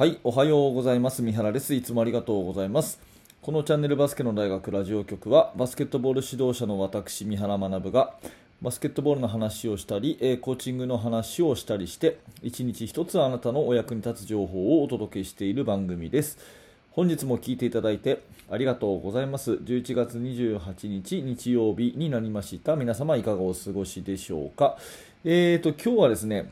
はい、おはようございます。三原です。いつもありがとうございます。このチャンネルバスケの大学ラジオ局は、バスケットボール指導者の私、三原学が、バスケットボールの話をしたり、コーチングの話をしたりして、一日一つあなたのお役に立つ情報をお届けしている番組です。本日も聞いていただいてありがとうございます。11月28日日曜日になりました。皆様いかがお過ごしでしょうか。えーと、今日はですね、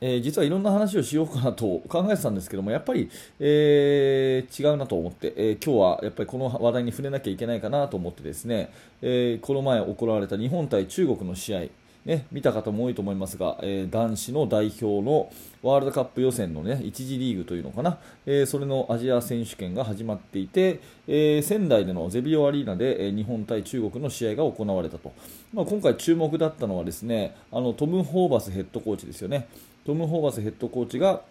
えー実はいろんな話をしようかなと考えてたんですけども、やっぱり、えー違うなと思って、えー今日はやっぱりこの話題に触れなきゃいけないかなと思ってですね、えこの前行われた日本対中国の試合、ね、見た方も多いと思いますが、え男子の代表のワールドカップ予選の、ね、1次リーグというのかな、えそれのアジア選手権が始まっていて、え仙台でのゼビオアリーナで、え日本対中国の試合が行われたと、まあ、今回注目だったのはですねあのトム・ホーバスヘッドコーチですよね。トム・ホーバスヘッドコーチが、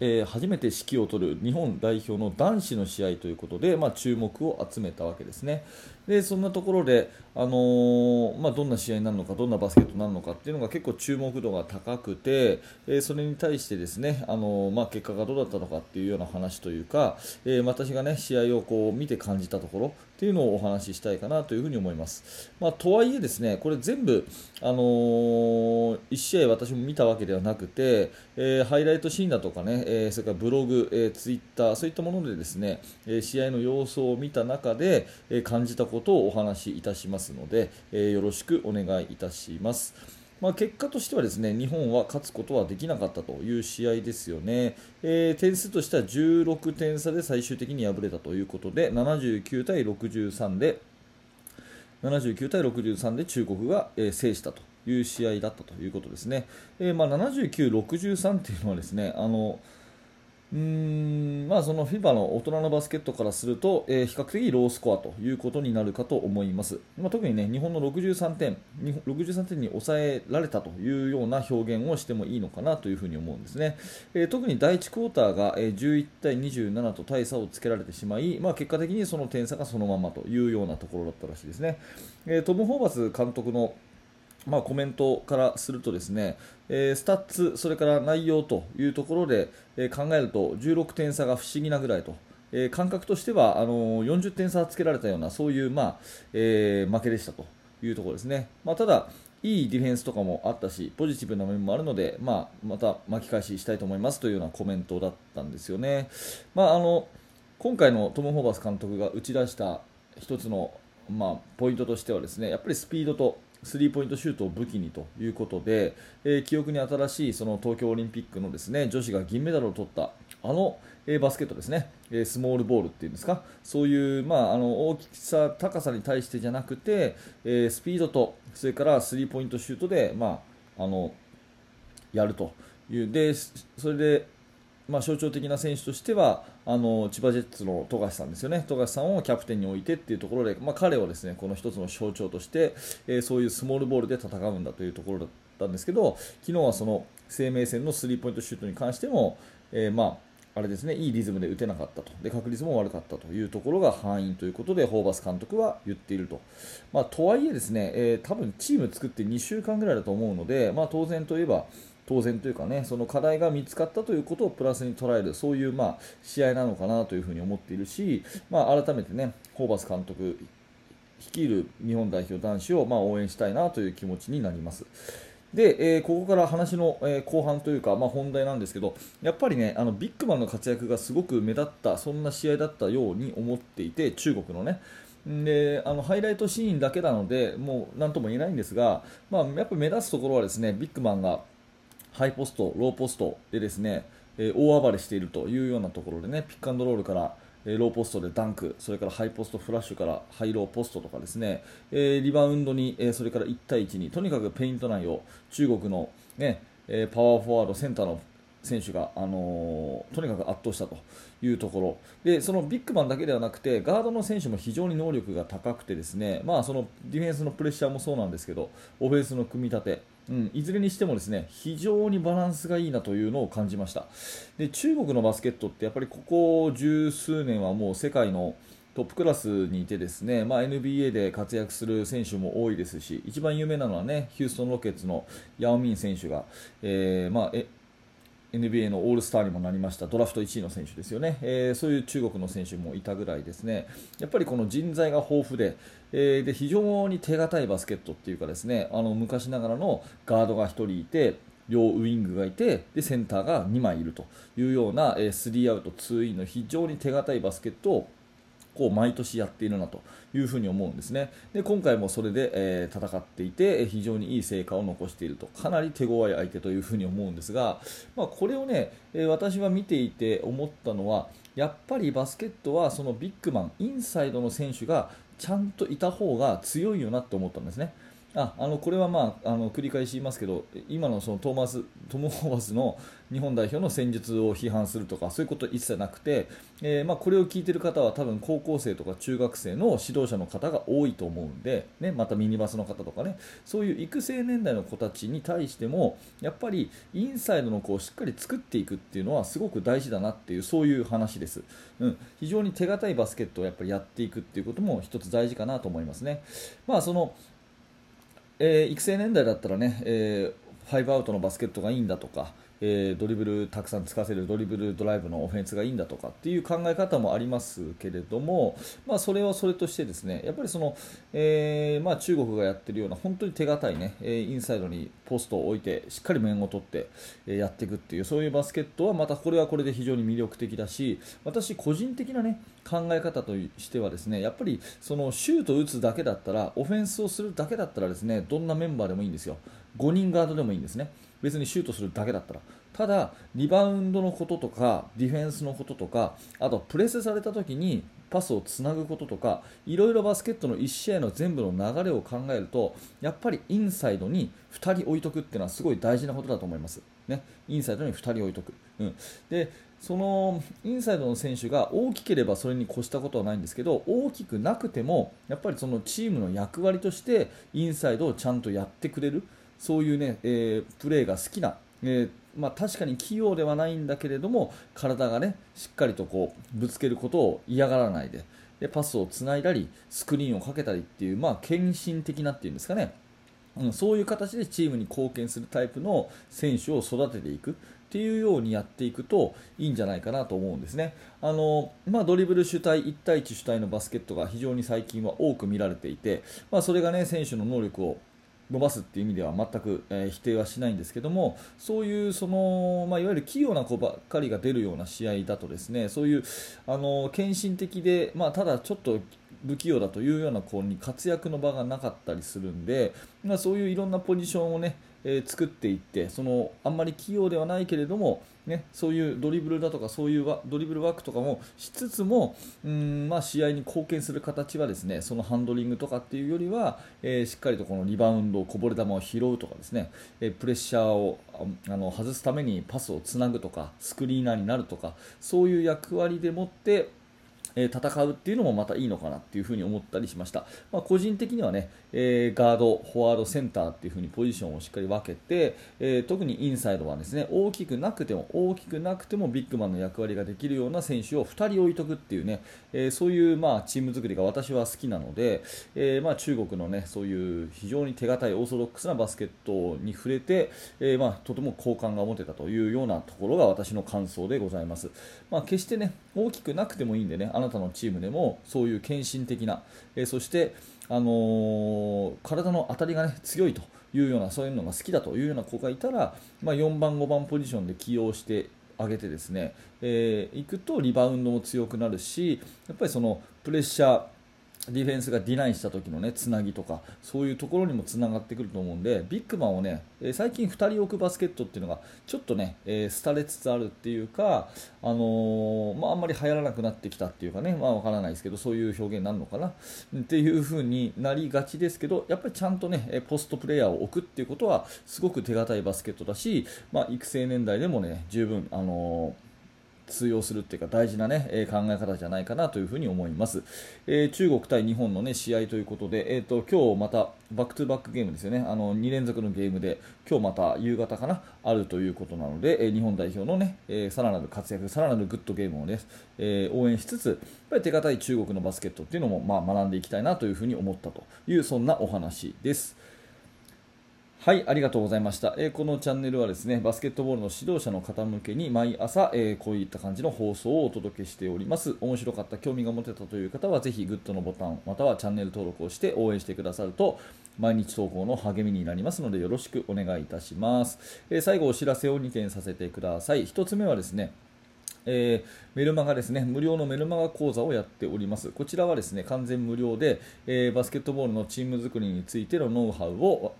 えー初めて指揮を執る日本代表の男子の試合ということで、まあ、注目を集めたわけですね。でそんなところで、あのーまあ、どんな試合になるのかどんなバスケットになるのかっていうのが結構注目度が高くて、えーそれに対してですね、あのーまあ、結果がどうだったのかっていうような話というか、え私が、ね、試合をこう見て感じたところっていうのをお話ししたいかなというふうに思います。まあ、とはいえですねこれ全部、あの1試合私も見たわけではなくて、えーハイライトシーンだとかね、えーそれからブログ、えーツイッターそういったものでですね、えー試合の様子を見た中で、えー感じたことをお話しいたしますので、えーよろしくお願いいたします。まあ、結果としてはですね日本は勝つことはできなかったという試合ですよね、えー点数としては16点差で最終的に敗れたということで79対63で79対63で中国が、えー制したという試合だったということですね、えーまあ、79、63というのはですねあのうんまあ、その FIBA の大人のバスケットからすると、えー比較的ロースコアということになるかと思います、まあ、特に、ね、日本の63点63点に抑えられたというような表現をしてもいいのかなというふに思うんですね、えー特に第1クォーターが、え11対27と大差をつけられてしまい、まあ、結果的にその点差がそのままというようなところだったらしいですね、えートム・ホーバス監督のまあ、コメントからするとですね、えースタッツ、それから内容というところで、えー考えると16点差が不思議なぐらいと、えー感覚としてはあのー40点差つけられたようなそういう、まあえー負けでしたというところですね。まあ、ただいいディフェンスとかもあったし、ポジティブな面もあるので、まあ、また巻き返ししたいと思いますというようなコメントだったんですよね。まあ、あの今回のトム・ホーバス監督が打ち出した一つの、まあ、ポイントとしてはですねやっぱりスピードとスリーポイントシュートを武器にということで、えー記憶に新しいその東京オリンピックのですね女子が銀メダルを取ったあの、えーバスケットですね、えースモールボールっていうんですか？そういう、まあ、あの大きさ、高さに対してじゃなくて、えスピードとそれからスリーポイントシュートで、まあ、あのやるという。でそれでまあ、象徴的な選手としてはあの千葉ジェッツの富樫さんですよね、富樫さんをキャプテンに置いてっていうところで、まあ、彼をですねこの一つの象徴として、えーそういうスモールボールで戦うんだというところだったんですけど、昨日はその生命線のスリーポイントシュートに関しても、えーまあ、あれですねいいリズムで打てなかったと。で確率も悪かったというところが敗因ということでホーバス監督は言っていると、まあ、とはいえですね、えー多分チーム作って2週間ぐらいだと思うので、まあ、当然といえば当然というかねその課題が見つかったということをプラスに捉えるそういうまあ試合なのかなというふうに思っているし、まあ、改めてねホーバス監督率いる日本代表男子をま応援したいなという気持ちになります。で、えーここから話の、え後半というか、まあ、本題なんですけど、やっぱりね、あのビッグマンの活躍がすごく目立った、そんな試合だったように思っていて、中国のね。であのハイライトシーンだけなので、もう何とも言えないんですが、まあ、やっぱ目立つところはですねビッグマンがハイポスト、ローポストでですね、えー大暴れしているというようなところでね、ピックアンドロールから、えーローポストでダンク、それからハイポストフラッシュからハイローポストとかですね、えーリバウンドに、えそれから1対1に、とにかくペイント内を中国の、ねえパワーフォワード、センターの選手が、あのーとにかく圧倒したというところ。でそのビッグマンだけではなくてガードの選手も非常に能力が高くてですね、まあ、そのディフェンスのプレッシャーもそうなんですけどオフェンスの組み立て、うん、いずれにしてもですね非常にバランスがいいなというのを感じました。で中国のバスケットってやっぱりここ十数年はもう世界のトップクラスにいてですね、まあ、NBA で活躍する選手も多いですし一番有名なのはねヒューストン・ロケッツのヤオミン選手が、えーまあ、NBA のオールスターにもなりましたドラフト1位の選手ですよね、えー、そういう中国の選手もいたぐらいですね。やっぱりこの人材が豊富で,、えー、で非常に手堅いバスケットっていうかですねあの昔ながらのガードが1人いて両ウイングがいてでセンターが2枚いるというような、えー、3アウト2インの非常に手堅いバスケットをこう毎年やっているなというふに思うんですね。で今回もそれで、えー、戦っていて非常にいい成果を残しているとかなり手強い相手というふに思うんですが、まあ、これをね、え私は見ていて思ったのはやっぱりバスケットはそのビッグマンインサイドの選手がちゃんといた方が強いよなと思ったんですね。ああのこれは、まあ、あの繰り返し言いますけど今のそのトーマストム・ホーバスの日本代表の戦術を批判するとかそういうことは一切なくて、えー、まあ、これを聞いている方は多分高校生とか中学生の指導者の方が多いと思うんで、ね、またミニバスの方とかね。そういう育成年代の子たちに対してもやっぱりインサイドの子をしっかり作っていくっていうのはすごく大事だなっていうそういう話です、うん、非常に手堅いバスケットをやっぱりやっていくっていうことも一つ大事かなと思いますね。まあそのえー、育成年代だったらね、えー、5アウトのバスケットがいいんだとか、えー、ドリブルたくさんつかせるドリブルドライブのオフェンスがいいんだとかっていう考え方もありますけれども、まあ、それはそれとしてですねやっぱりその、えー、まあ、中国がやってるような本当に手堅いねインサイドにポストを置いてしっかり面を取ってやっていくっていうそういうバスケットはまたこれはこれで非常に魅力的だし私個人的なね考え方としてはですねやっぱりそのシュートを打つだけだったらオフェンスをするだけだったらですねどんなメンバーでもいいんですよ。5人ガードでもいいんですね。別にシュートするだけだったら。ただ、リバウンドのこととかディフェンスのこととかあとプレスされた時にパスをつなぐこととかいろいろバスケットの1試合の全部の流れを考えるとやっぱりインサイドに2人置いとくっていうのはすごい大事なことだと思います。ね、インサイドに2人置いとく、うん、でそのインサイドの選手が大きければそれに越したことはないんですけど大きくなくてもやっぱりそのチームの役割としてインサイドをちゃんとやってくれる。そういうね、えー、プレーが好きな、えーまあ、確かに器用ではないんだけれども体がねしっかりとこうぶつけることを嫌がらないででパスをつないだりスクリーンをかけたりっていう、まあ、献身的なっていうんですかね、うん、そういう形でチームに貢献するタイプの選手を育てていくっていうようにやっていくといいんじゃないかなと思うんですね。あのまあ、ドリブル主体1対1主体のバスケットが非常に最近は多く見られていて、まあ、それが、ね、選手の能力を伸ばすっていう意味では全く、えー、否定はしないんですけどもそういうその、まあ、いわゆる器用な子ばっかりが出るような試合だとですねそういうあの献身的で、まあ、ただちょっと不器用だというような子に活躍の場がなかったりするんで、まあ、そういういろんなポジションをね、えー、作っていってそのあんまり器用ではないけれどもね、そういうドリブルだとかそういうドリブルワークとかもしつつもうん、まあ、試合に貢献する形はですねそのハンドリングとかっていうよりは、えー、しっかりとこのリバウンドをこぼれ球を拾うとかですね、えー、プレッシャーをあの外すためにパスをつなぐとかスクリーナーになるとかそういう役割でもってえ戦うっていうのもまたいいのかなっていうふに思ったりしました、まあ、個人的にはね、えー、ガード、フォワード、センターっていう風にポジションをしっかり分けて、えー、特にインサイドはですね大きくなくても大きくなくてもビッグマンの役割ができるような選手を2人置いとくっていうね、えー、そういうまあチーム作りが私は好きなので、えまあ、中国のねそういう非常に手堅いオーソドックスなバスケットに触れて、えまあ、とても好感が持てたというようなところが私の感想でございます。まあ、決してね大きくなくてもいいんでねあなたのチームでもそういう献身的な、えそして、あの、体の当たりが、ね、強いというようなそういうのが好きだというような子がいたら、まあ、4番、5番ポジションで起用してあげてですね、えー、いくとリバウンドも強くなるしやっぱりそのプレッシャーディフェンスがディナイした時のねつなぎとかそういうところにもつながってくると思うんでビッグマンをね最近2人置くバスケットっていうのがちょっとね、えー、廃れつつあるっていうか、あのー、まあ、んまり流行らなくなってきたっていうかね、まあ、わからないですけどそういう表現になるのかなっていう風になりがちですけどやっぱりちゃんとねポストプレーヤーを置くっていうことはすごく手堅いバスケットだし、まあ、育成年代でもね十分、あのー通用するっていうか大事な、ね、え考え方じゃないかなというふに思います、えー、中国対日本の、ね、試合ということで、えーと、今日またバックトゥバックゲームですよねあの2連続のゲームで今日また夕方かなあるということなので、えー、日本代表のね、えー、さらなる活躍さらなるグッドゲームをね、え応援しつつやっぱり手堅い中国のバスケットっていうのも、まあ、学んでいきたいなというふうに思ったというそんなお話です。はい、ありがとうございました、えー、このチャンネルはですねバスケットボールの指導者の方向けに毎朝、えー、こういった感じの放送をお届けしております。面白かった、興味が持てたという方はぜひグッドのボタンまたはチャンネル登録をして応援してくださると毎日投稿の励みになりますのでよろしくお願いいたします。えー、最後お知らせを2点させてください。1つ目はですねえー、メルマガですね、無料のメルマガ講座をやっております。こちらはですね、完全無料で、えー、バスケットボールのチーム作りについてのノウハウを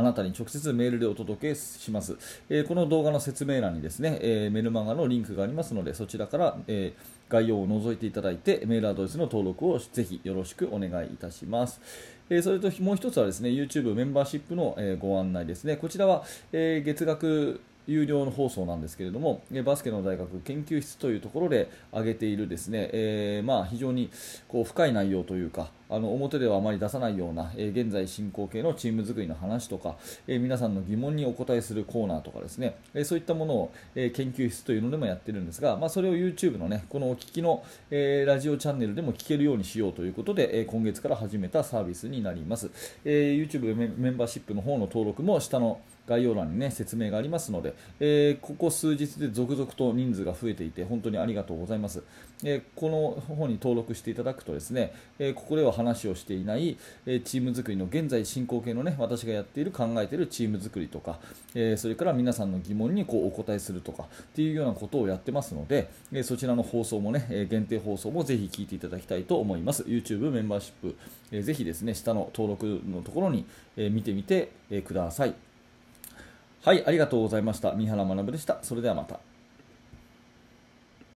あなたに直接メールでお届けします、えー、この動画の説明欄にですね、えー、メルマガのリンクがありますのでそちらから、えー、概要を覗いていただいてメールアドレスの登録をぜひよろしくお願いいたします、えそれともう一つはですね YouTube メンバーシップの、えご案内ですね。こちらは、え月額有料の放送なんですけれども、バスケの大学研究室というところで挙げているですね、えー、まあ、非常にこう深い内容というか、あの表ではあまり出さないような、え、現在進行形のチーム作りの話とか、え、皆さんの疑問にお答えするコーナーとかですね、えそういったものを、え研究室というのでもやってるんですが、まあ、それを YouTube のね、このお聞きの、えラジオチャンネルでも聞けるようにしようということで、え今月から始めたサービスになります。え YouTube メンバーシップの方の登録も下の概要欄に、ね、説明がありますので、えー、ここ数日で続々と人数が増えていて本当にありがとうございます、えー、この本に登録していただくとですね、えー、ここでは話をしていない、えチーム作りの現在進行形の、ね、私がやっている考えているチーム作りとか、えそれから皆さんの疑問にこうお答えするとかっていうようなことをやってますので、えそちらの放送もねえ限定放送もぜひ聞いていただきたいと思います YouTube メンバーシップ、えー、ぜひですね下の登録のところに、え見てみて、えくださいはい、ありがとうございました。三原学でした。それではまた。